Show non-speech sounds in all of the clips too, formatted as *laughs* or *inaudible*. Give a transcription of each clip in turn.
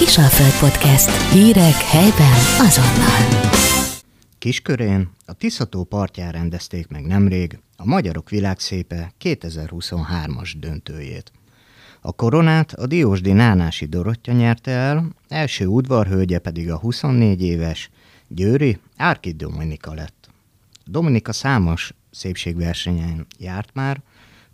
Kisalföld Podcast. Hírek helyben azonnal. Kiskörén a Tiszató partján rendezték meg nemrég a Magyarok Világszépe 2023-as döntőjét. A koronát a Diósdi Nánási Dorottya nyerte el, első udvarhölgye pedig a 24 éves Győri Árki Dominika lett. Dominika számos szépségversenyen járt már,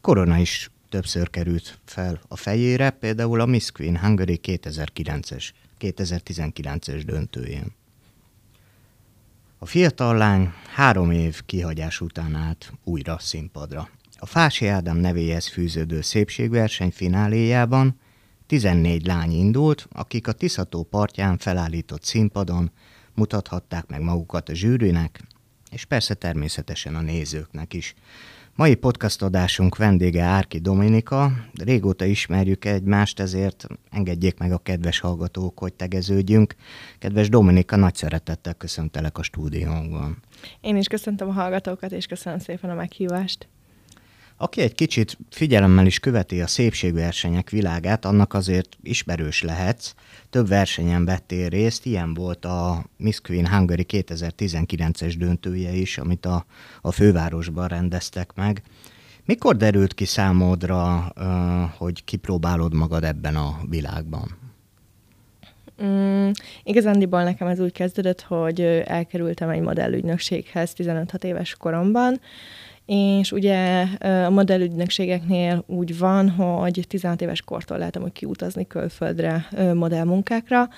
korona is többször került fel a fejére, például a Miss Queen Hungary 2009-es, 2019-es döntőjén. A fiatal lány három év kihagyás után állt újra színpadra. A Fási Ádám nevéhez fűződő szépségverseny fináléjában 14 lány indult, akik a Tiszató partján felállított színpadon mutathatták meg magukat a zsűrinek, és persze természetesen a nézőknek is. Mai podcast adásunk vendége Árki Dominika. Régóta ismerjük egymást, ezért engedjék meg a kedves hallgatók, hogy tegeződjünk. Kedves Dominika, nagy szeretettel köszöntelek a stúdiónkban. Én is köszöntöm a hallgatókat, és köszönöm szépen a meghívást. Aki egy kicsit figyelemmel is követi a szépségversenyek világát, annak azért ismerős lehetsz. Több versenyen vettél részt, ilyen volt a Miss Queen Hungary 2019-es döntője is, amit a, a fővárosban rendeztek meg. Mikor derült ki számodra, hogy kipróbálod magad ebben a világban? Mm, igazándiból nekem ez úgy kezdődött, hogy elkerültem egy modellügynökséghez 15 éves koromban, és ugye a modellügynökségeknél úgy van, hogy 16 éves kortól lehetem hogy kiutazni külföldre modellmunkákra.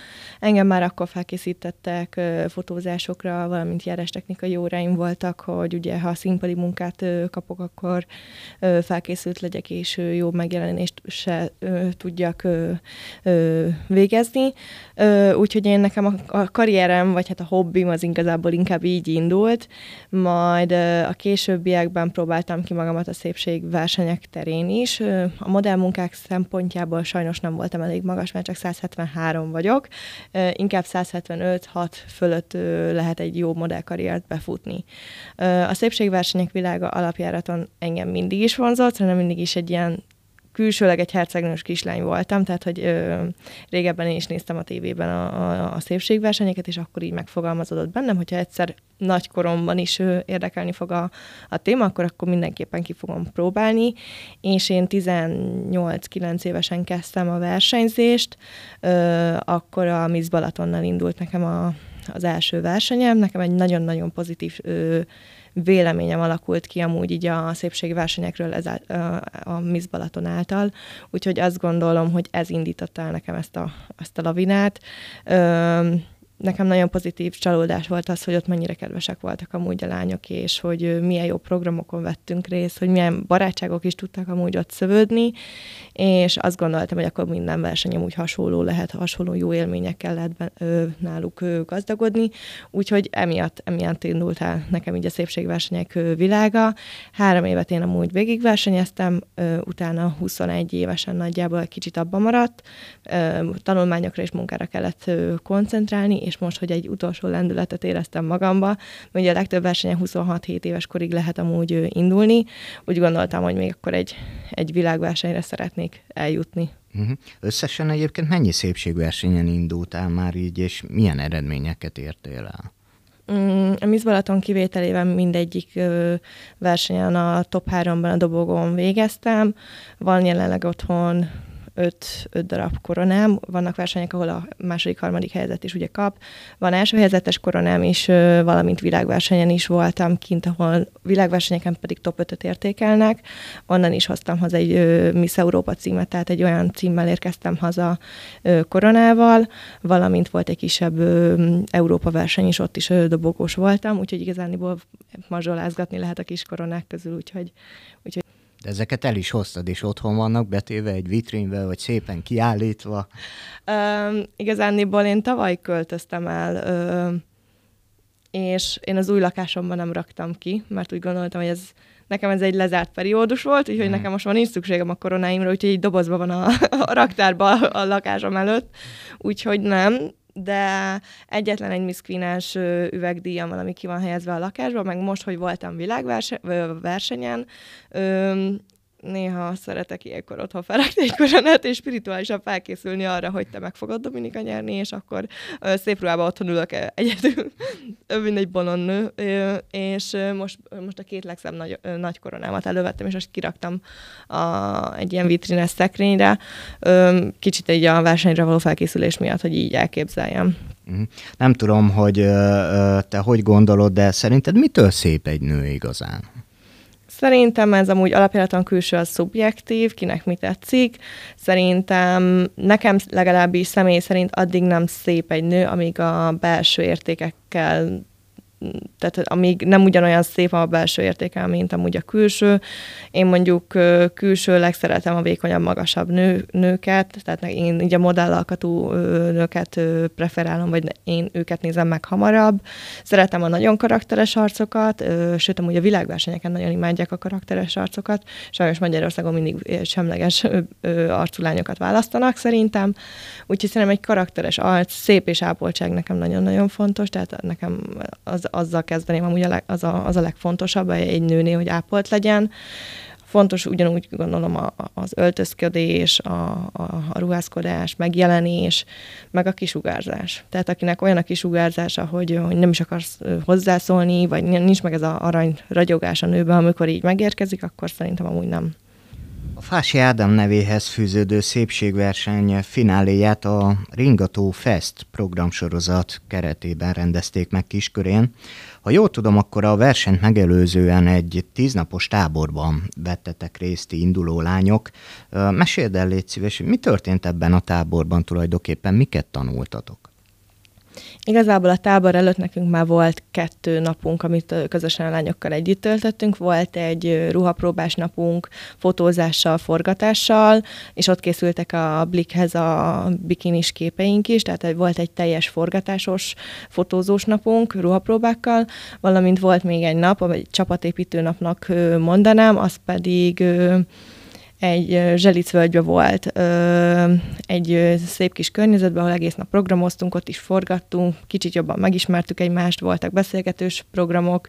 Engem már akkor felkészítettek fotózásokra, valamint járás technikai óráim voltak, hogy ugye ha színpadi munkát kapok, akkor felkészült legyek, és jó megjelenést se tudjak végezni. Úgyhogy én nekem a karrierem, vagy hát a hobbim az igazából inkább így indult, majd a későbbiekben években próbáltam ki magamat a szépségversenyek terén is. A modellmunkák szempontjából sajnos nem voltam elég magas, mert csak 173 vagyok. Inkább 175-6 fölött lehet egy jó modellkarriert befutni. A szépségversenyek világa alapjáraton engem mindig is vonzott, hanem mindig is egy ilyen külsőleg egy hercegnős kislány voltam, tehát hogy ö, régebben én is néztem a tévében a, a, a szépségversenyeket, és akkor így megfogalmazódott bennem, hogyha egyszer nagy koromban is ö, érdekelni fog a, a téma, akkor akkor mindenképpen ki fogom próbálni, és én 18-9 évesen kezdtem a versenyzést, ö, akkor a Miss Balatonnal indult nekem a, az első versenyem, nekem egy nagyon-nagyon pozitív ö, véleményem alakult ki amúgy így a szépségi versenyekről ez a, a Miss Balaton által, úgyhogy azt gondolom, hogy ez indította el nekem ezt a, ezt a lavinát. Ö, nekem nagyon pozitív csalódás volt az, hogy ott mennyire kedvesek voltak amúgy a lányok, és hogy milyen jó programokon vettünk részt, hogy milyen barátságok is tudtak amúgy ott szövődni, és azt gondoltam, hogy akkor minden verseny amúgy hasonló lehet, hasonló jó élményekkel lehet be, ö, náluk ö, gazdagodni, úgyhogy emiatt, emiatt indult el nekem így a szépségversenyek ö, világa. Három évet én amúgy végigversenyeztem, ö, utána 21 évesen nagyjából kicsit abba maradt, ö, tanulmányokra és munkára kellett ö, koncentrálni, és most, hogy egy utolsó lendületet éreztem magamba, ugye a legtöbb versenyen 26-7 éves korig lehet amúgy indulni, úgy gondoltam, hogy még akkor egy, egy világversenyre szeretnék eljutni. Uh-huh. Összesen egyébként mennyi szépségversenyen indultál már így, és milyen eredményeket értél el? Mm, a Miss Balaton kivételével mindegyik versenyen a top 3-ban a dobogón végeztem. Van jelenleg otthon öt, öt darab koronám. Vannak versenyek, ahol a második, harmadik helyzet is ugye kap. Van első helyzetes koronám is, valamint világversenyen is voltam kint, ahol világversenyeken pedig top 5 értékelnek. Onnan is hoztam haza egy Miss Európa címet, tehát egy olyan címmel érkeztem haza koronával, valamint volt egy kisebb Európa verseny is, ott is dobogós voltam, úgyhogy igazániból mazsolázgatni lehet a kis koronák közül, úgyhogy, úgyhogy de ezeket el is hoztad, és otthon vannak betéve egy vitrínbe, vagy szépen kiállítva? Um, igazándiból én tavaly költöztem el, um, és én az új lakásomban nem raktam ki, mert úgy gondoltam, hogy ez nekem ez egy lezárt periódus volt, úgyhogy hmm. nekem most van nincs szükségem a koronáimra, úgyhogy egy dobozban van a, *laughs* a raktárban a lakásom előtt, úgyhogy nem, de egyetlen egy Queen-es üvegdíjam van, ami ki van helyezve a lakásban, meg most, hogy voltam világversenyen, néha szeretek ilyenkor otthon felrakni egy koronát, és spirituálisan felkészülni arra, hogy te meg fogod Dominika nyerni, és akkor ö, szép ruhában otthon ülök egyedül, *laughs* mint egy bolond nő, ö, és most, most a két legszebb nagy, ö, nagy koronámat elővettem, és most kiraktam a, egy ilyen vitrines szekrényre, ö, kicsit egy a versenyre való felkészülés miatt, hogy így elképzeljem. Mhm. Nem tudom, hogy te hogy gondolod, de szerinted mitől szép egy nő igazán? Szerintem ez amúgy alapjáraton külső az szubjektív, kinek mi tetszik. Szerintem nekem legalábbis személy szerint addig nem szép egy nő, amíg a belső értékekkel tehát amíg nem ugyanolyan szép a belső értéke, mint amúgy a külső. Én mondjuk külsőleg szeretem a vékonyabb, magasabb nő, nőket, tehát én így a modellalkatú nőket preferálom, vagy én őket nézem meg hamarabb. Szeretem a nagyon karakteres arcokat, sőt, amúgy a világversenyeken nagyon imádják a karakteres arcokat. Sajnos Magyarországon mindig semleges arcú lányokat választanak szerintem. Úgyhogy szerintem egy karakteres arc, szép és ápoltság nekem nagyon-nagyon fontos, tehát nekem az azzal kezdeném, amúgy a leg, az, a, az a legfontosabb egy nőnél, hogy ápolt legyen. Fontos ugyanúgy gondolom a, az öltözködés, a, a, a ruházkodás, megjelenés, meg a kisugárzás. Tehát akinek olyan a kisugárzása, hogy, hogy nem is akarsz hozzászólni, vagy nincs meg ez a arany ragyogás a nőben, amikor így megérkezik, akkor szerintem amúgy nem. Fási Ádám nevéhez fűződő szépségverseny fináléját a Ringató Fest programsorozat keretében rendezték meg Kiskörén. Ha jól tudom, akkor a versenyt megelőzően egy tíznapos táborban vettetek részt induló lányok. Meséld el, légy szíves, mi történt ebben a táborban tulajdonképpen, miket tanultatok? Igazából a tábor előtt nekünk már volt kettő napunk, amit közösen a lányokkal együtt töltöttünk. Volt egy ruhapróbás napunk fotózással, forgatással, és ott készültek a Blikhez a bikinis képeink is, tehát volt egy teljes forgatásos, fotózós napunk ruhapróbákkal, valamint volt még egy nap, egy csapatépítő napnak mondanám, az pedig egy zselicvölgybe volt egy szép kis környezetben, ahol egész nap programoztunk, ott is forgattunk, kicsit jobban megismertük egymást, voltak beszélgetős programok,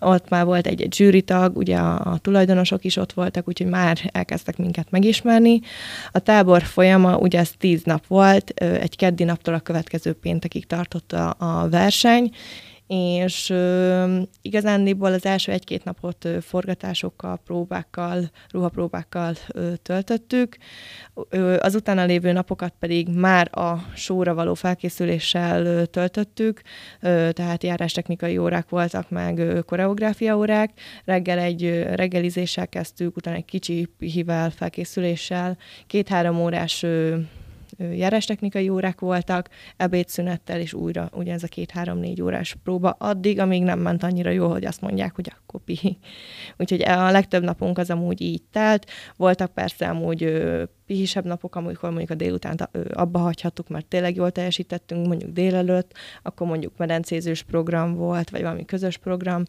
ott már volt egy-egy zsűritag, ugye a, tulajdonosok is ott voltak, úgyhogy már elkezdtek minket megismerni. A tábor folyama, ugye ez tíz nap volt, egy keddi naptól a következő péntekig tartott a, a verseny, és ö, igazándiból az első egy-két napot ö, forgatásokkal, próbákkal, ruhapróbákkal ö, töltöttük, ö, az utána lévő napokat pedig már a sóra való felkészüléssel ö, töltöttük, ö, tehát járástechnikai órák voltak, meg ö, koreográfia órák, reggel egy ö, reggelizéssel kezdtük, utána egy kicsi pihivel, felkészüléssel, két-három órás ö, technikai órák voltak, ebédszünettel, és újra ez a két-három-négy órás próba, addig, amíg nem ment annyira jó, hogy azt mondják, hogy akkor pihi. Úgyhogy a legtöbb napunk az amúgy így telt. Voltak persze amúgy pihisebb napok, amikor mondjuk a délután abba hagyhattuk, mert tényleg jól teljesítettünk, mondjuk délelőtt, akkor mondjuk medencézős program volt, vagy valami közös program,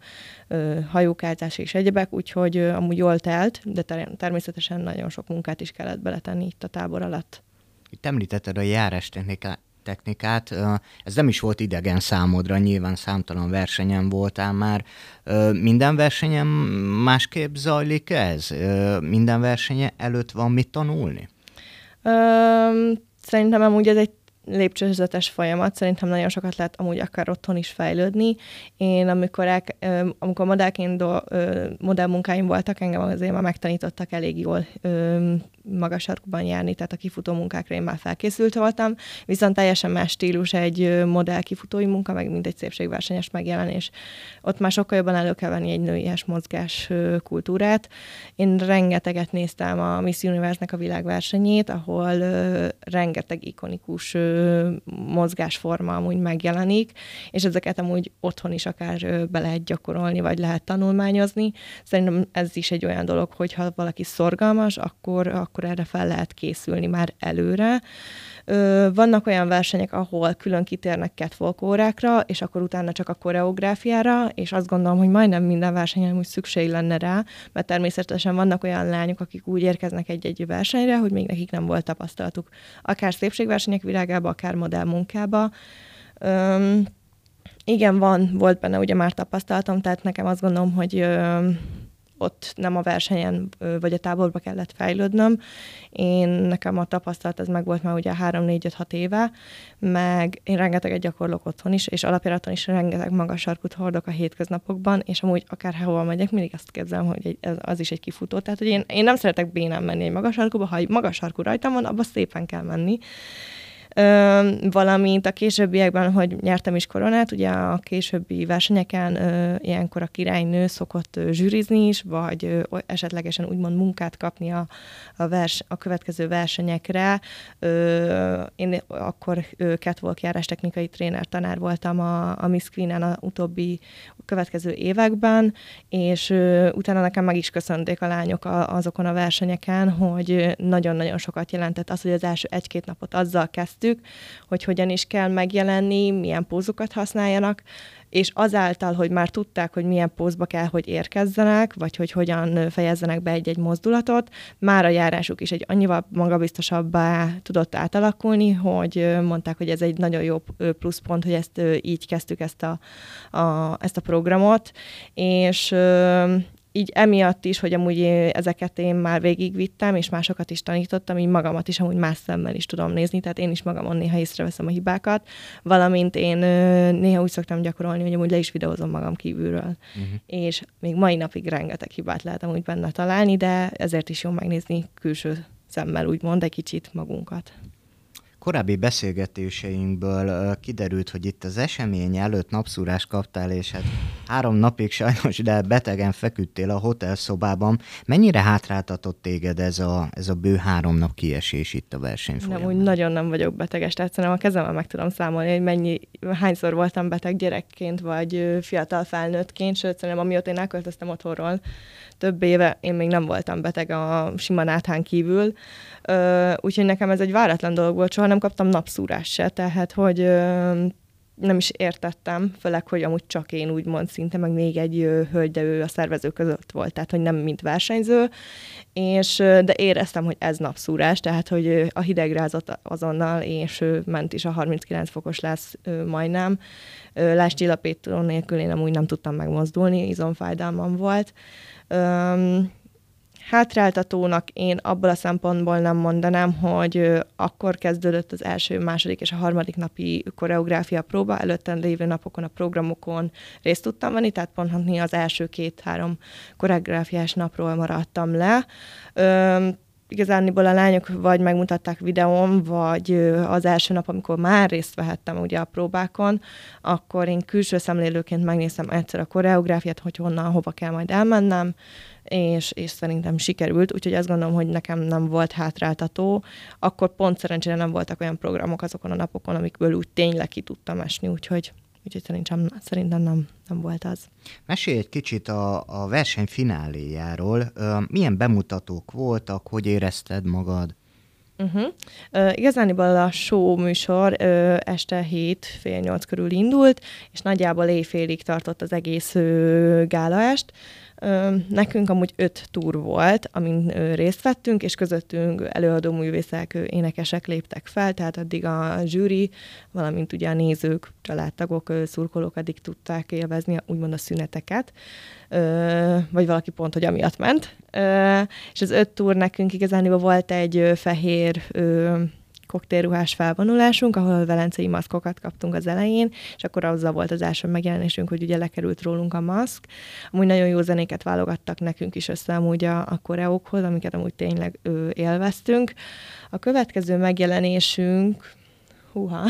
hajókáltás és egyebek, úgyhogy amúgy jól telt, de természetesen nagyon sok munkát is kellett beletenni itt a tábor alatt. Itt említetted a járás technikát. Ez nem is volt idegen számodra, nyilván számtalan versenyen voltál már. Minden versenyen másképp zajlik ez? Minden versenye előtt van mit tanulni? Szerintem amúgy ez egy lépcsőzetes folyamat, szerintem nagyon sokat lehet amúgy akár otthon is fejlődni. Én amikor, el, amikor modellként do, modellmunkáim voltak, engem azért már megtanítottak elég jól magas sarkuban járni, tehát a kifutó munkákra én már felkészült voltam, viszont teljesen más stílus egy modell kifutói munka, meg mint egy szépségversenyes megjelenés. Ott már sokkal jobban elő kell venni egy nőies mozgás kultúrát. Én rengeteget néztem a Miss Universe-nek a világversenyét, ahol rengeteg ikonikus mozgásforma amúgy megjelenik, és ezeket amúgy otthon is akár be lehet gyakorolni, vagy lehet tanulmányozni. Szerintem ez is egy olyan dolog, hogy ha valaki szorgalmas, akkor, akkor erre fel lehet készülni már előre. Vannak olyan versenyek, ahol külön kitérnek catwalk órákra, és akkor utána csak a koreográfiára, és azt gondolom, hogy majdnem minden versenyen úgy szükség lenne rá, mert természetesen vannak olyan lányok, akik úgy érkeznek egy-egy versenyre, hogy még nekik nem volt tapasztalatuk. Akár szépségversenyek világába, akár modellmunkába. Üm, igen, van, volt benne ugye már tapasztalatom, tehát nekem azt gondolom, hogy ott nem a versenyen vagy a táborba kellett fejlődnöm. Én nekem a tapasztalat az meg volt már ugye 3-4-5-6 éve, meg én rengeteget gyakorlok otthon is, és alapjáraton is rengeteg magas sarkut hordok a hétköznapokban, és amúgy akár hova megyek, mindig azt képzelem, hogy egy, az is egy kifutó. Tehát, hogy én, én nem szeretek bénán menni egy magas sarkuba, ha egy magas sarkú rajtam van, abba szépen kell menni. Ö, valamint a későbbiekben, hogy nyertem is koronát, ugye a későbbi versenyeken ö, ilyenkor a királynő szokott ö, zsűrizni is, vagy ö, esetlegesen úgymond munkát kapni a, a, vers, a következő versenyekre. Ö, én akkor catwalk járás technikai tréner tanár voltam a, a Miss Queen-en a utóbbi következő években, és ö, utána nekem meg is köszönték a lányok a, azokon a versenyeken, hogy nagyon-nagyon sokat jelentett az, hogy az első egy-két napot azzal kezdtük, hogy hogyan is kell megjelenni, milyen pózokat használjanak, és azáltal, hogy már tudták, hogy milyen pózba kell, hogy érkezzenek, vagy hogy hogyan fejezzenek be egy-egy mozdulatot, már a járásuk is egy annyival magabiztosabbá tudott átalakulni, hogy mondták, hogy ez egy nagyon jó pluszpont, hogy ezt így kezdtük ezt a, a, ezt a programot, és így emiatt is, hogy amúgy ezeket én már végigvittem, és másokat is tanítottam, így magamat is amúgy más szemmel is tudom nézni, tehát én is magamon néha észreveszem a hibákat, valamint én néha úgy szoktam gyakorolni, hogy amúgy le is videózom magam kívülről. Uh-huh. És még mai napig rengeteg hibát lehet amúgy benne találni, de ezért is jó megnézni külső szemmel úgymond egy kicsit magunkat. Korábbi beszélgetéseinkből kiderült, hogy itt az esemény előtt napszúrás kaptál, és hát három napig sajnos, de betegen feküdtél a hotelszobában. Mennyire hátráltatott téged ez a, ez a bő három nap kiesés itt a verseny Nem, úgy nagyon nem vagyok beteges, tehát szerintem a kezemmel meg tudom számolni, hogy mennyi, hányszor voltam beteg gyerekként, vagy fiatal felnőttként, sőt, szerintem amióta én elköltöztem otthonról, több éve én még nem voltam beteg a sima náthán kívül, úgyhogy nekem ez egy váratlan dolog volt, soha nem kaptam napszúrás se, tehát hogy nem is értettem, főleg, hogy amúgy csak én úgymond szinte, meg még egy hölgy, de ő a szervező között volt, tehát hogy nem mint versenyző, és de éreztem, hogy ez napszúrás, tehát hogy a hideg rázott azonnal, és ment is a 39 fokos lesz majdnem. Lásd csillapító nélkül én amúgy nem tudtam megmozdulni, izomfájdalmam volt. Hátráltatónak én abból a szempontból nem mondanám, hogy akkor kezdődött az első, második és a harmadik napi koreográfia próba, előtte lévő napokon a programokon részt tudtam venni, tehát pont az első két-három koreográfiás napról maradtam le. Ö, igazániból a lányok vagy megmutatták videón, vagy az első nap, amikor már részt vehettem ugye a próbákon, akkor én külső szemlélőként megnéztem egyszer a koreográfiát, hogy honnan, hova kell majd elmennem, és, és szerintem sikerült, úgyhogy azt gondolom, hogy nekem nem volt hátráltató. Akkor pont szerencsére nem voltak olyan programok azokon a napokon, amikből úgy tényleg ki tudtam esni, úgyhogy úgyhogy szerintem, szerintem nem, nem volt az. Mesélj egy kicsit a, a verseny fináléjáról. Milyen bemutatók voltak, hogy érezted magad? Uh-huh. Uh, igazániból a show műsor uh, este 7 fél 8 körül indult, és nagyjából éjfélig tartott az egész uh, gálaest. Nekünk amúgy öt túr volt, amin részt vettünk, és közöttünk előadó művészek, énekesek léptek fel, tehát addig a zsűri, valamint ugye a nézők, családtagok, szurkolók addig tudták élvezni úgymond a szüneteket, vagy valaki pont, hogy amiatt ment. És az öt túr nekünk igazán volt egy fehér koktélruhás felvonulásunk, ahol velencei maszkokat kaptunk az elején, és akkor azzal volt az első megjelenésünk, hogy ugye lekerült rólunk a maszk. Amúgy nagyon jó zenéket válogattak nekünk is össze amúgy a, a koreókhoz, amiket amúgy tényleg ő, élveztünk. A következő megjelenésünk, húha,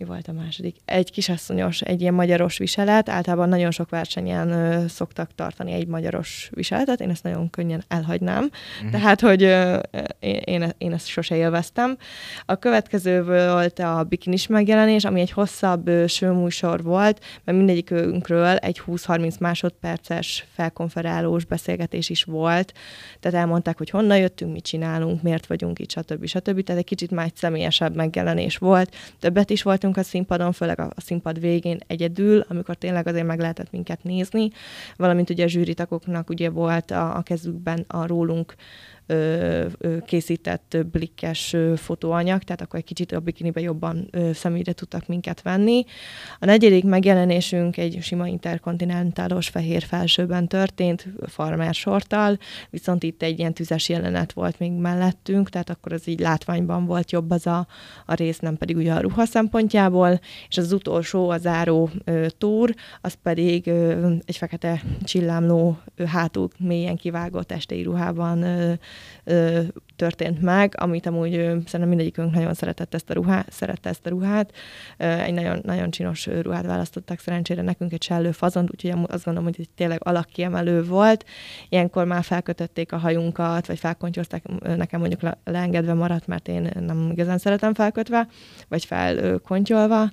mi volt a második? Egy kisasszonyos, egy ilyen magyaros viselet. Általában nagyon sok versenyen ö, szoktak tartani egy magyaros viseletet, én ezt nagyon könnyen elhagynám. Mm. Tehát, hogy ö, én, én ezt sose élveztem. A következő volt a bikinis megjelenés, ami egy hosszabb ö, sőmúsor volt, mert mindegyikünkről egy 20-30 másodperces felkonferálós beszélgetés is volt. Tehát elmondták, hogy honnan jöttünk, mit csinálunk, miért vagyunk itt, stb. stb. Tehát egy kicsit már egy személyesebb megjelenés volt. Többet is voltunk a színpadon, főleg a, színpad végén egyedül, amikor tényleg azért meg lehetett minket nézni, valamint ugye a zsűritagoknak ugye volt a, a kezükben a rólunk készített blikkes fotóanyag, tehát akkor egy kicsit a bikinibe jobban ö, szemügyre tudtak minket venni. A negyedik megjelenésünk egy sima interkontinentálos fehér felsőben történt, farmer sorttal, viszont itt egy ilyen tüzes jelenet volt még mellettünk, tehát akkor az így látványban volt jobb az a, a rész, nem pedig ugye a ruha szempontjából, és az utolsó, a záró ö, túr, az pedig ö, egy fekete csillámló ö, hátul mélyen kivágott estei ruhában ö, történt meg, amit amúgy ö, szerintem mindegyikünk nagyon szeretett ezt a ruhát, szerette ezt a ruhát. Egy nagyon, nagyon csinos ruhát választottak szerencsére nekünk egy sellő fazont, úgyhogy azt gondolom, hogy tényleg alakkiemelő volt. Ilyenkor már felkötötték a hajunkat, vagy felkontyozták, nekem mondjuk le, leengedve maradt, mert én nem igazán szeretem felkötve, vagy felkontyolva,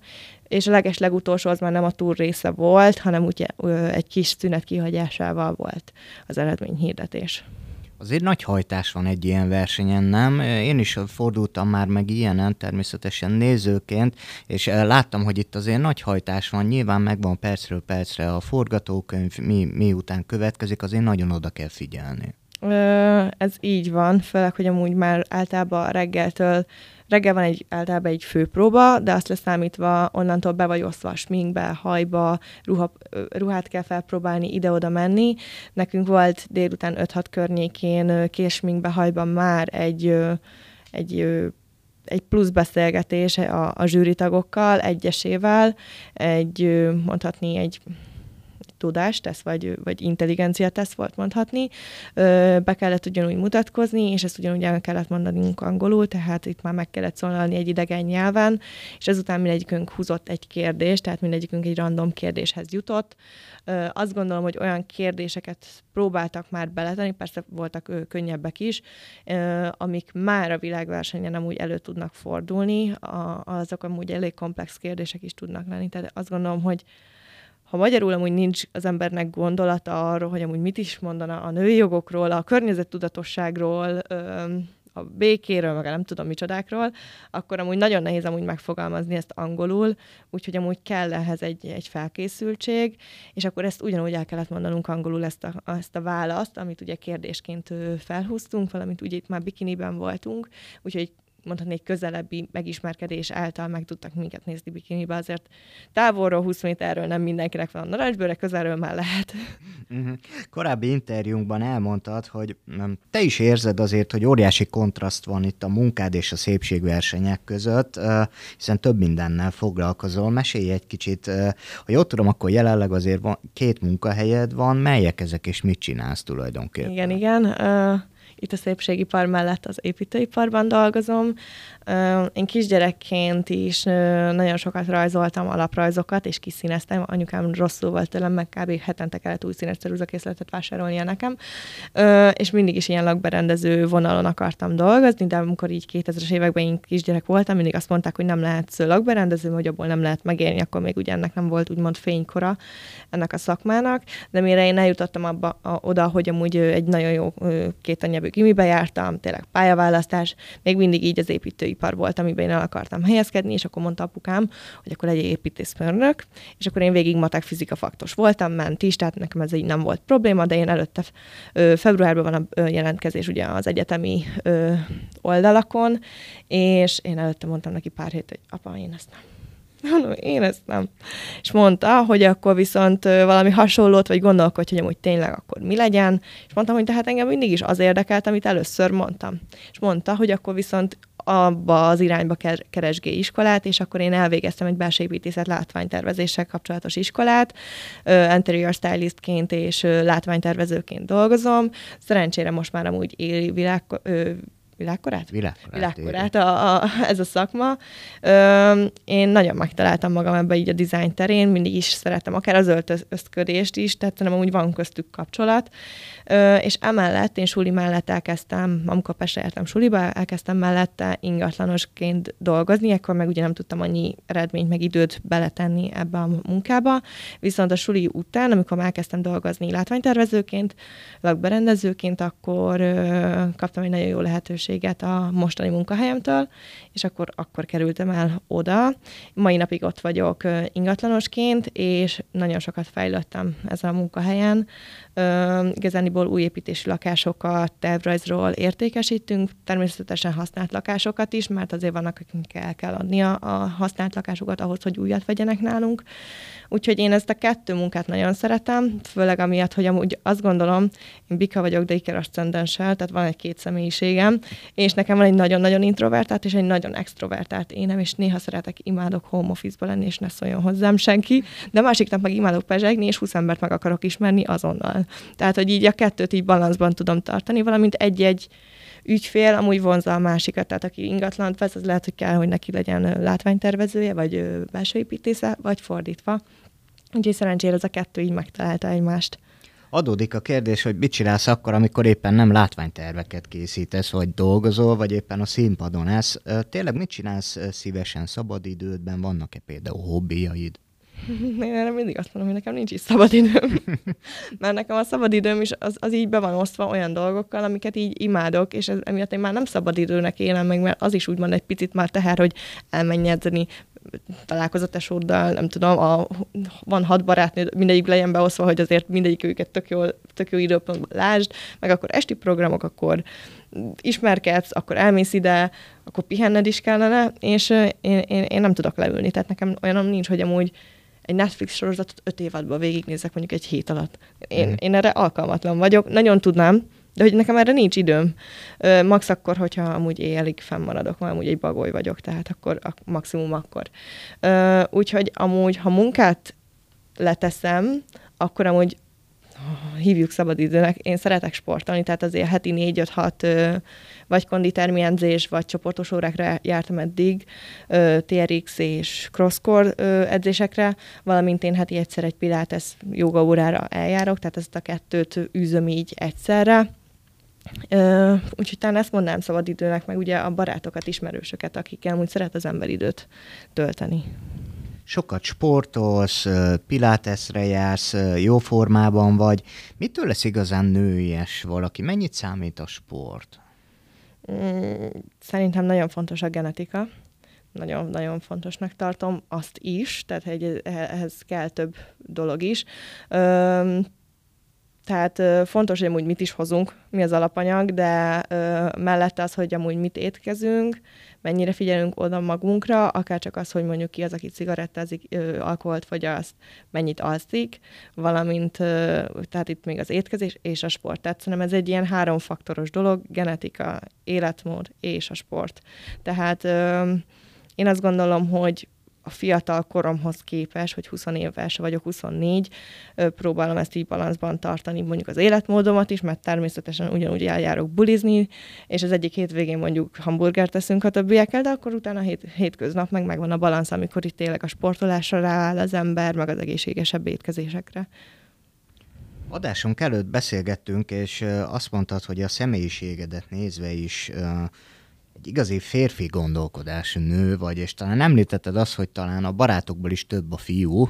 és a leges legutolsó az már nem a túr része volt, hanem ugye egy kis szünet kihagyásával volt az eredményhirdetés. Azért nagy hajtás van egy ilyen versenyen, nem? Én is fordultam már meg ilyenen, természetesen nézőként, és láttam, hogy itt azért nagy hajtás van, nyilván megvan percről percre a forgatókönyv, mi, mi után következik, azért nagyon oda kell figyelni. Ez így van, főleg, hogy amúgy már általában reggeltől Reggel van egy, általában egy főpróba, de azt leszámítva onnantól be vagy osztva sminkbe, hajba, ruha, ruhát kell felpróbálni, ide-oda menni. Nekünk volt délután 5-6 környékén késminkbe, hajban már egy, egy egy plusz beszélgetés a, a zsűritagokkal, egyesével, egy mondhatni egy tudástesz, vagy, vagy intelligencia tesz volt mondhatni. Be kellett ugyanúgy mutatkozni, és ezt ugyanúgy el kellett mondanunk angolul, tehát itt már meg kellett szólalni egy idegen nyelven, és ezután mindegyikünk húzott egy kérdést, tehát mindegyikünk egy random kérdéshez jutott. Azt gondolom, hogy olyan kérdéseket próbáltak már beletenni, persze voltak könnyebbek is, amik már a világversenyen amúgy elő tudnak fordulni, azok amúgy elég komplex kérdések is tudnak lenni, tehát azt gondolom, hogy ha magyarul amúgy nincs az embernek gondolata arról, hogy amúgy mit is mondana a női jogokról, a környezettudatosságról, a békéről, meg nem tudom micsodákról, akkor amúgy nagyon nehéz amúgy megfogalmazni ezt angolul, úgyhogy amúgy kell ehhez egy, egy felkészültség, és akkor ezt ugyanúgy el kellett mondanunk angolul ezt a, ezt a választ, amit ugye kérdésként felhúztunk, valamint ugye itt már bikiniben voltunk, úgyhogy mondhatni egy közelebbi megismerkedés által meg tudtak minket nézni bikinibe, azért távolról 20 méterről nem mindenkinek van a narancsbőre, közelről már lehet. Uh-huh. Korábbi interjúnkban elmondtad, hogy te is érzed azért, hogy óriási kontraszt van itt a munkád és a szépségversenyek között, hiszen több mindennel foglalkozol. Mesélj egy kicsit, ha jól tudom, akkor jelenleg azért van, két munkahelyed van, melyek ezek és mit csinálsz tulajdonképpen? Igen, igen. Uh itt a szépségipar mellett az építőiparban dolgozom. Én kisgyerekként is nagyon sokat rajzoltam alaprajzokat, és kiszíneztem. Anyukám rosszul volt tőlem, meg kb. hetente kellett új színes cerúzakészletet vásárolnia nekem. És mindig is ilyen lakberendező vonalon akartam dolgozni, de amikor így 2000-es években én kisgyerek voltam, mindig azt mondták, hogy nem lehet lakberendező, hogy abból nem lehet megélni, akkor még ugye ennek nem volt úgymond fénykora ennek a szakmának, de mire én eljutottam abba, a, oda, hogy amúgy egy nagyon jó két anyagú gimibe jártam, tényleg pályaválasztás, még mindig így az építői építőipar volt, amiben én el akartam helyezkedni, és akkor mondta apukám, hogy akkor legyél építészmérnök, és akkor én végig matek fizika faktos voltam, ment is, tehát nekem ez így nem volt probléma, de én előtte februárban van a jelentkezés ugye az egyetemi oldalakon, és én előtte mondtam neki pár hét, hogy apa, én ezt nem *laughs* Mondom, én ezt nem. És mondta, hogy akkor viszont valami hasonlót, vagy gondolkodj, hogy amúgy tényleg akkor mi legyen. És mondtam, hogy tehát engem mindig is az érdekelt, amit először mondtam. És mondta, hogy akkor viszont abba az irányba keresgé iskolát, és akkor én elvégeztem egy belső építészet látványtervezéssel kapcsolatos iskolát, interior stylistként és látványtervezőként dolgozom. Szerencsére most már amúgy éli világ, világkorát? Világkorát. Világkorát a, a, ez a szakma. Ö, én nagyon megtaláltam magam ebbe így a dizájn terén, mindig is szeretem, akár az öltözködést is, tehát nem úgy van köztük kapcsolat. Ö, és emellett én suli mellett elkezdtem, amikor Pestre jártam suliba, elkezdtem mellette ingatlanosként dolgozni, akkor meg ugye nem tudtam annyi eredményt, meg időt beletenni ebbe a munkába. Viszont a suli után, amikor már elkezdtem dolgozni látványtervezőként, lakberendezőként, akkor ö, kaptam egy nagyon jó lehetőséget lehetőséget a mostani munkahelyemtől, és akkor, akkor kerültem el oda. Mai napig ott vagyok ingatlanosként, és nagyon sokat fejlődtem ezen a munkahelyen. Igazániból új építési lakásokat tervrajzról értékesítünk, természetesen használt lakásokat is, mert azért vannak, akiknek el kell adni a, használt lakásokat ahhoz, hogy újat vegyenek nálunk. Úgyhogy én ezt a kettő munkát nagyon szeretem, főleg amiatt, hogy amúgy azt gondolom, én bika vagyok, de iker tehát van egy két személyiségem, és nekem van egy nagyon-nagyon introvertált és egy nagyon extrovertált énem, és néha szeretek, imádok home office lenni, és ne szóljon hozzám senki, de másik nap meg imádok pezsegni, és 20 embert meg akarok ismerni azonnal. Tehát, hogy így a kettőt így balanszban tudom tartani, valamint egy-egy ügyfél amúgy vonza a másikat, tehát aki ingatlant vesz, az lehet, hogy kell, hogy neki legyen látványtervezője, vagy belső építésze, vagy fordítva. Úgyhogy szerencsére ez a kettő így megtalálta egymást. Adódik a kérdés, hogy mit csinálsz akkor, amikor éppen nem látványterveket készítesz, vagy dolgozol, vagy éppen a színpadon állsz. Tényleg mit csinálsz szívesen szabadidődben? Vannak-e például hobbiaid? *laughs* Én erre mindig azt mondom, hogy nekem nincs is szabadidőm. *laughs* Mert nekem a szabadidőm is az, az így be van osztva olyan dolgokkal, amiket így imádok, és ez, emiatt én már nem szabadidőnek élem meg, mert az is úgymond egy picit már teher, hogy elmenj edzeni, találkozott tesóddal, nem tudom, a, van hat barátnő, mindegyik legyen beosztva, hogy azért mindegyik őket tök, jól, tök jó időpontban lásd, meg akkor esti programok, akkor ismerkedsz, akkor elmész ide, akkor pihenned is kellene, és én, én, én nem tudok leülni, tehát nekem olyanom nincs, hogy amúgy egy Netflix sorozatot öt évadban végignézek mondjuk egy hét alatt. Én, mm. én erre alkalmatlan vagyok, nagyon tudnám, de hogy nekem erre nincs időm. Max akkor, hogyha amúgy éjjelig fennmaradok, mert amúgy egy bagoly vagyok, tehát akkor a, maximum akkor. Úgyhogy amúgy, ha munkát leteszem, akkor amúgy hívjuk szabadidőnek, én szeretek sportolni, tehát azért heti négy-öt-hat vagy konditermi vagy csoportos órákra jártam eddig, TRX és crosscore edzésekre, valamint én heti egyszer egy pilates joga órára eljárok, tehát ezt a kettőt űzöm így egyszerre. Uh, úgyhogy talán ezt mondanám szabadidőnek, meg ugye a barátokat, ismerősöket, akikkel úgy szeret az ember időt tölteni sokat sportolsz, piláteszre jársz, jó formában vagy. Mitől lesz igazán nőies valaki? Mennyit számít a sport? Szerintem nagyon fontos a genetika. Nagyon, nagyon fontosnak tartom azt is, tehát hogy ehhez kell több dolog is. Tehát fontos, hogy amúgy mit is hozunk, mi az alapanyag, de mellette az, hogy amúgy mit étkezünk, mennyire figyelünk oda magunkra, akár csak az, hogy mondjuk ki az, aki cigarettázik, alkoholt fogyaszt, mennyit alszik, valamint, tehát itt még az étkezés és a sport. Tehát szerintem ez egy ilyen háromfaktoros dolog, genetika, életmód és a sport. Tehát én azt gondolom, hogy a fiatal koromhoz képes, hogy 20 éves vagyok, 24, próbálom ezt így balanszban tartani, mondjuk az életmódomat is, mert természetesen ugyanúgy eljárok bulizni, és az egyik hétvégén mondjuk hamburgert teszünk a többiekkel, de akkor utána hét, hétköznap meg megvan a balansz, amikor itt tényleg a sportolásra rááll az ember, meg az egészségesebb étkezésekre. Adásunk előtt beszélgettünk, és azt mondtad, hogy a személyiségedet nézve is egy igazi férfi gondolkodású nő vagy, és talán említetted azt, hogy talán a barátokból is több a fiú,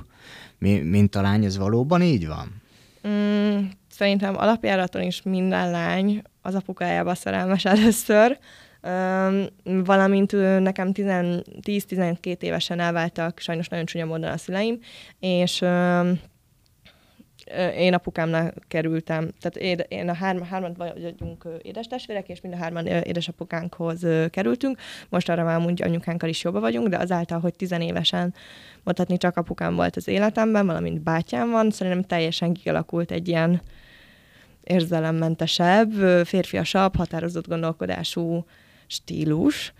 mint a lány, ez valóban így van? Mm, szerintem alapjáraton is minden lány az apukájába szerelmes először, Um, valamint nekem 10-12 évesen elváltak sajnos nagyon csúnya módon a szüleim, és én apukámnál kerültem, tehát én a hárma, hárman vagyunk édestestvérek, és mind a hárman édesapukánkhoz kerültünk. Most arra már mondjuk anyukánkkal is jobban vagyunk, de azáltal, hogy tizenévesen mondhatni csak apukám volt az életemben, valamint bátyám van, szerintem teljesen kialakult egy ilyen érzelemmentesebb, férfiasabb, határozott gondolkodású stílus,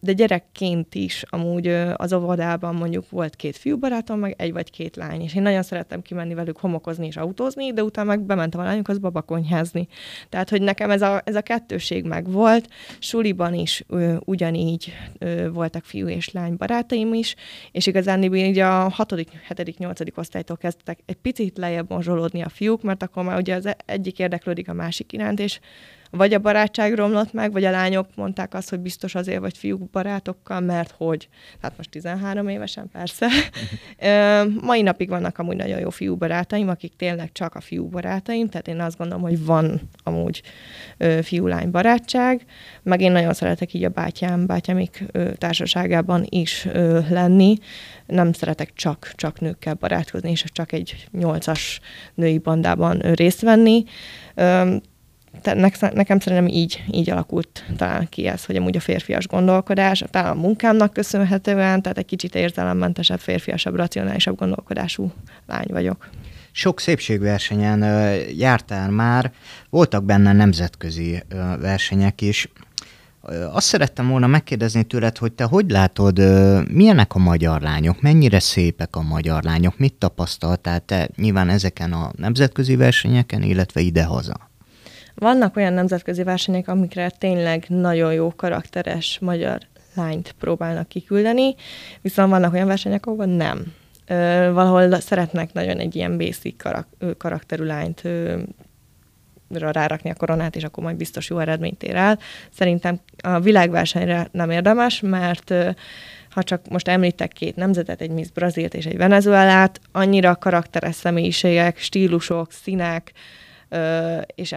de gyerekként is amúgy az óvodában mondjuk volt két fiúbarátom, meg egy vagy két lány, és én nagyon szerettem kimenni velük homokozni és autózni, de utána meg bementem a lányokhoz babakonyházni. Tehát, hogy nekem ez a, ez a kettőség meg volt, suliban is ö, ugyanígy ö, voltak fiú és lány barátaim is, és igazán így a hatodik, hetedik, nyolcadik osztálytól kezdtek egy picit lejjebb mozsolódni a fiúk, mert akkor már ugye az egyik érdeklődik a másik iránt, és vagy a barátság romlott meg, vagy a lányok mondták azt, hogy biztos azért vagy fiúk barátokkal, mert hogy. Tehát most 13 évesen, persze. *laughs* Mai napig vannak amúgy nagyon jó fiú barátaim, akik tényleg csak a fiú barátaim, tehát én azt gondolom, hogy van amúgy fiú-lány barátság, meg én nagyon szeretek így a bátyám, bátyámik társaságában is lenni. Nem szeretek csak, csak nőkkel barátkozni, és csak egy nyolcas női bandában részt venni nekem szerintem így, így alakult talán ki ez, hogy amúgy a férfias gondolkodás, talán a munkámnak köszönhetően, tehát egy kicsit érzelemmentesebb, férfiasabb, racionálisabb gondolkodású lány vagyok. Sok szépségversenyen jártál már, voltak benne nemzetközi versenyek is. Azt szerettem volna megkérdezni tőled, hogy te hogy látod, milyenek a magyar lányok, mennyire szépek a magyar lányok, mit tapasztaltál te nyilván ezeken a nemzetközi versenyeken, illetve idehaza? Vannak olyan nemzetközi versenyek, amikre tényleg nagyon jó karakteres magyar lányt próbálnak kiküldeni, viszont vannak olyan versenyek, ahol nem. Ö, valahol szeretnek nagyon egy ilyen basic karak- karakterű lányt ö, rárakni a koronát, és akkor majd biztos jó eredményt ér el. Szerintem a világversenyre nem érdemes, mert ö, ha csak most említek két nemzetet, egy Miss Brazilt és egy Venezuelát, annyira karakteres személyiségek, stílusok, színek, és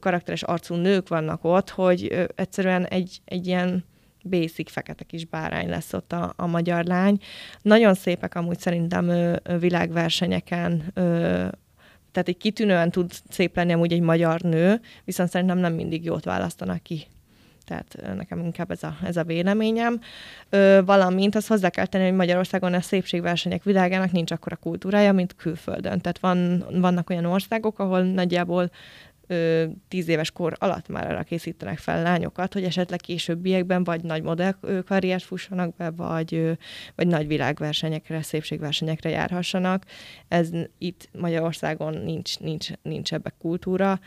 karakteres arcú nők vannak ott, hogy egyszerűen egy, egy ilyen basic fekete kis bárány lesz ott a, a magyar lány. Nagyon szépek amúgy szerintem világversenyeken, tehát egy kitűnően tud szép lenni amúgy egy magyar nő, viszont szerintem nem mindig jót választanak ki tehát nekem inkább ez a, ez a véleményem. Ö, valamint azt hozzá kell tenni, hogy Magyarországon a szépségversenyek világának nincs akkora kultúrája, mint külföldön. Tehát van, vannak olyan országok, ahol nagyjából ö, tíz éves kor alatt már arra készítenek fel lányokat, hogy esetleg későbbiekben vagy nagy modell karriert fussanak be, vagy, ö, vagy nagy világversenyekre, szépségversenyekre járhassanak. Ez itt Magyarországon nincs, nincs, nincs ebbe kultúra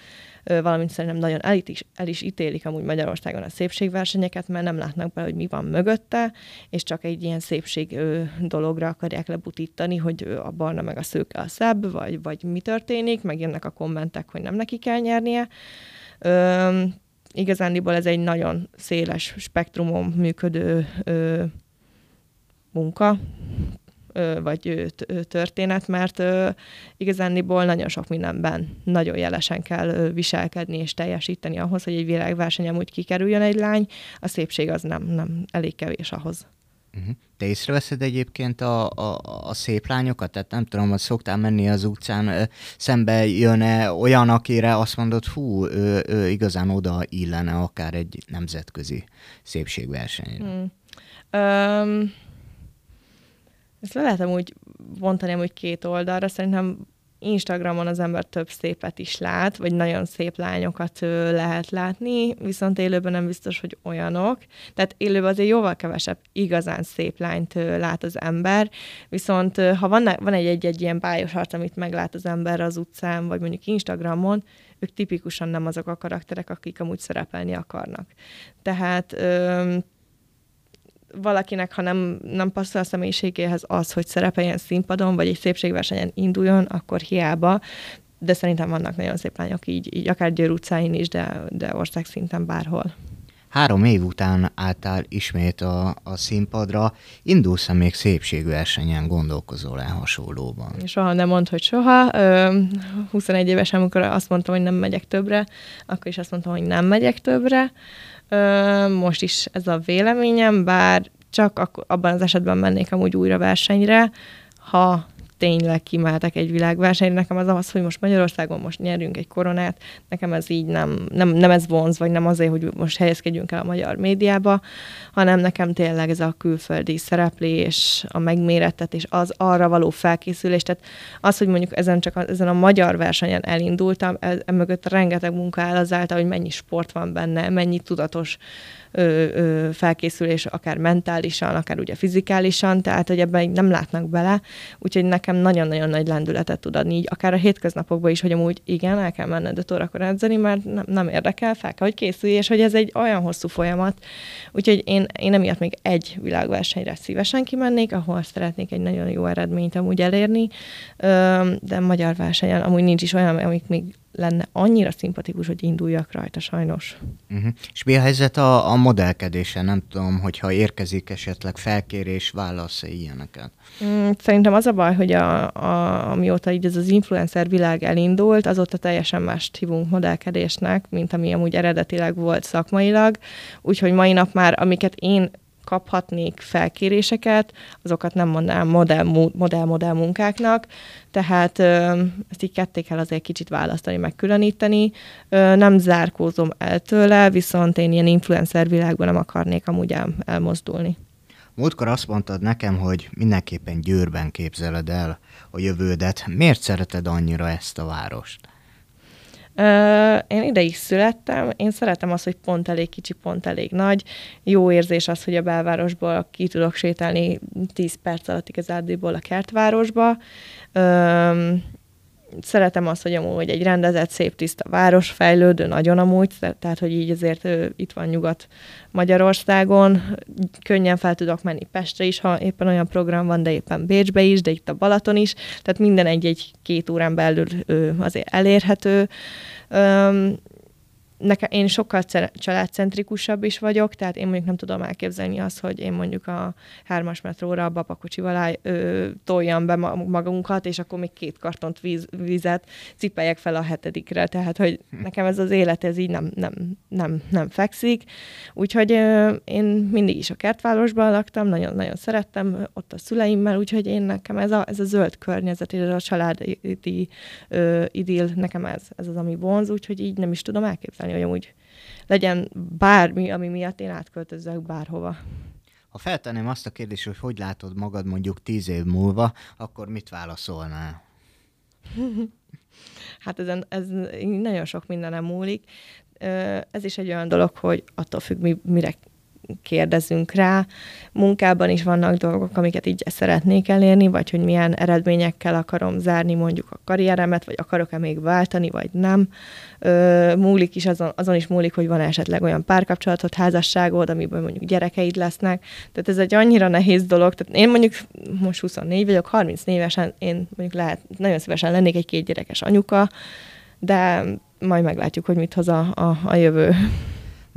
valamint szerintem nagyon el is, el is ítélik amúgy Magyarországon a szépségversenyeket, mert nem látnak be, hogy mi van mögötte, és csak egy ilyen szépség dologra akarják lebutítani, hogy a barna meg a szőke a szebb, vagy, vagy mi történik, meg jönnek a kommentek, hogy nem neki kell nyernie. Ö, igazándiból ez egy nagyon széles spektrumon működő ö, munka, vagy történet, mert igazándiból nagyon sok mindenben nagyon jelesen kell viselkedni és teljesíteni ahhoz, hogy egy világversenyen úgy kikerüljön egy lány, a szépség az nem, nem elég kevés ahhoz. Uh-huh. Te észreveszed egyébként a, a, a szép lányokat? Tehát nem tudom, hogy szoktál menni az utcán, szembe jön-e olyan, akire azt mondod, hú, ő, ő igazán oda illene akár egy nemzetközi szépségversenyre? Hmm. Um, ezt le lehetem úgy bontani hogy két oldalra. Szerintem Instagramon az ember több szépet is lát, vagy nagyon szép lányokat lehet látni, viszont élőben nem biztos, hogy olyanok. Tehát élőben azért jóval kevesebb igazán szép lányt lát az ember, viszont ha van, van egy-egy ilyen bájos arc, amit meglát az ember az utcán, vagy mondjuk Instagramon, ők tipikusan nem azok a karakterek, akik amúgy szerepelni akarnak. Tehát valakinek, ha nem, nem passzol a személyiségéhez az, hogy szerepeljen színpadon, vagy egy szépségversenyen induljon, akkor hiába, de szerintem vannak nagyon szép lányok így, így akár Győr utcáin is, de, de országszinten bárhol. Három év után álltál ismét a, a színpadra, indulsz-e még szépségversenyen, gondolkozol-e hasonlóban? Soha nem mond, hogy soha. 21 évesen, amikor azt mondtam, hogy nem megyek többre, akkor is azt mondtam, hogy nem megyek többre. Most is ez a véleményem, bár csak abban az esetben mennék amúgy újra versenyre, ha tényleg kimeltek egy világversenyre. Nekem az az, hogy most Magyarországon most nyerünk egy koronát, nekem ez így nem, nem, nem ez vonz, vagy nem azért, hogy most helyezkedjünk el a magyar médiába, hanem nekem tényleg ez a külföldi szereplés, a megmérettetés, az arra való felkészülés. Tehát az, hogy mondjuk ezen csak a, ezen a magyar versenyen elindultam, ez, mögött rengeteg munka áll azáltal, hogy mennyi sport van benne, mennyi tudatos ö, ö, felkészülés, akár mentálisan, akár ugye fizikálisan, tehát hogy ebben nem látnak bele, úgyhogy nekem nagyon-nagyon nagy lendületet tud adni, így akár a hétköznapokban is, hogy amúgy igen, el kell menned 5 órakor edzeni, mert nem, nem érdekel, fel kell, hogy készülj, és hogy ez egy olyan hosszú folyamat, úgyhogy én, én emiatt még egy világversenyre szívesen kimennék, ahol szeretnék egy nagyon jó eredményt amúgy elérni, de magyar versenyen amúgy nincs is olyan, amik még lenne annyira szimpatikus, hogy induljak rajta sajnos. Uh-huh. És mi a helyzet a, a modellkedésen? Nem tudom, hogyha érkezik esetleg felkérés, válasz -e ilyeneket? Mm, szerintem az a baj, hogy a, a, amióta így ez az influencer világ elindult, azóta teljesen mást hívunk modellkedésnek, mint ami amúgy eredetileg volt szakmailag. Úgyhogy mai nap már, amiket én kaphatnék felkéréseket, azokat nem mondanám modell-modell munkáknak, tehát ezt így ketté kell azért kicsit választani, megkülöníteni. Nem zárkózom el tőle, viszont én ilyen influencer világban nem akarnék amúgy el, elmozdulni. Múltkor azt mondtad nekem, hogy mindenképpen Győrben képzeled el a jövődet. Miért szereted annyira ezt a várost? Én ide is születtem, én szeretem azt, hogy pont elég kicsi, pont elég nagy. Jó érzés az, hogy a belvárosból ki tudok sétálni 10 perc alatt igazából a kertvárosba szeretem azt, hogy amúgy egy rendezett, szép, tiszta város, fejlődő, nagyon amúgy, tehát, hogy így azért itt van nyugat Magyarországon, könnyen fel tudok menni Pestre is, ha éppen olyan program van, de éppen Bécsbe is, de itt a Balaton is, tehát minden egy-egy-két órán belül ő, azért elérhető nekem, én sokkal családcentrikusabb is vagyok, tehát én mondjuk nem tudom elképzelni azt, hogy én mondjuk a hármas metróra a babakocsival ö, toljam be magunkat, és akkor még két kartont víz, vizet cipeljek fel a hetedikre. Tehát, hogy hm. nekem ez az élet, ez így nem, nem, nem, nem fekszik. Úgyhogy ö, én mindig is a kertvárosban laktam, nagyon-nagyon szerettem ott a szüleimmel, úgyhogy én nekem ez a, ez a zöld környezet, ez a családi ö, idill, nekem ez, ez az, ami vonz, úgyhogy így nem is tudom elképzelni csinálni, hogy amúgy legyen bármi, ami miatt én átköltözzek bárhova. Ha feltenném azt a kérdést, hogy hogy látod magad mondjuk tíz év múlva, akkor mit válaszolnál? *laughs* hát ezen, ez nagyon sok mindenem múlik. Ez is egy olyan dolog, hogy attól függ, mi, mire kérdezünk rá. Munkában is vannak dolgok, amiket így szeretnék elérni, vagy hogy milyen eredményekkel akarom zárni mondjuk a karrieremet, vagy akarok-e még váltani, vagy nem. Ö, múlik is azon, azon is múlik, hogy van esetleg olyan párkapcsolatot, házasságod, amiből mondjuk gyerekeid lesznek. Tehát ez egy annyira nehéz dolog. Tehát én mondjuk most 24 vagyok, 30 évesen én mondjuk lehet, nagyon szívesen lennék egy két gyerekes anyuka, de majd meglátjuk, hogy mit hoz a, a, a jövő.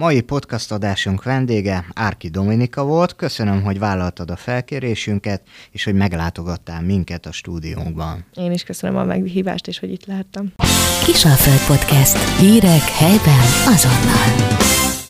Mai podcast adásunk vendége Árki Dominika volt. Köszönöm, hogy vállaltad a felkérésünket, és hogy meglátogattál minket a stúdiónkban. Én is köszönöm a meghívást, és hogy itt lehettem. Kisalföld Podcast. Hírek helyben azonnal.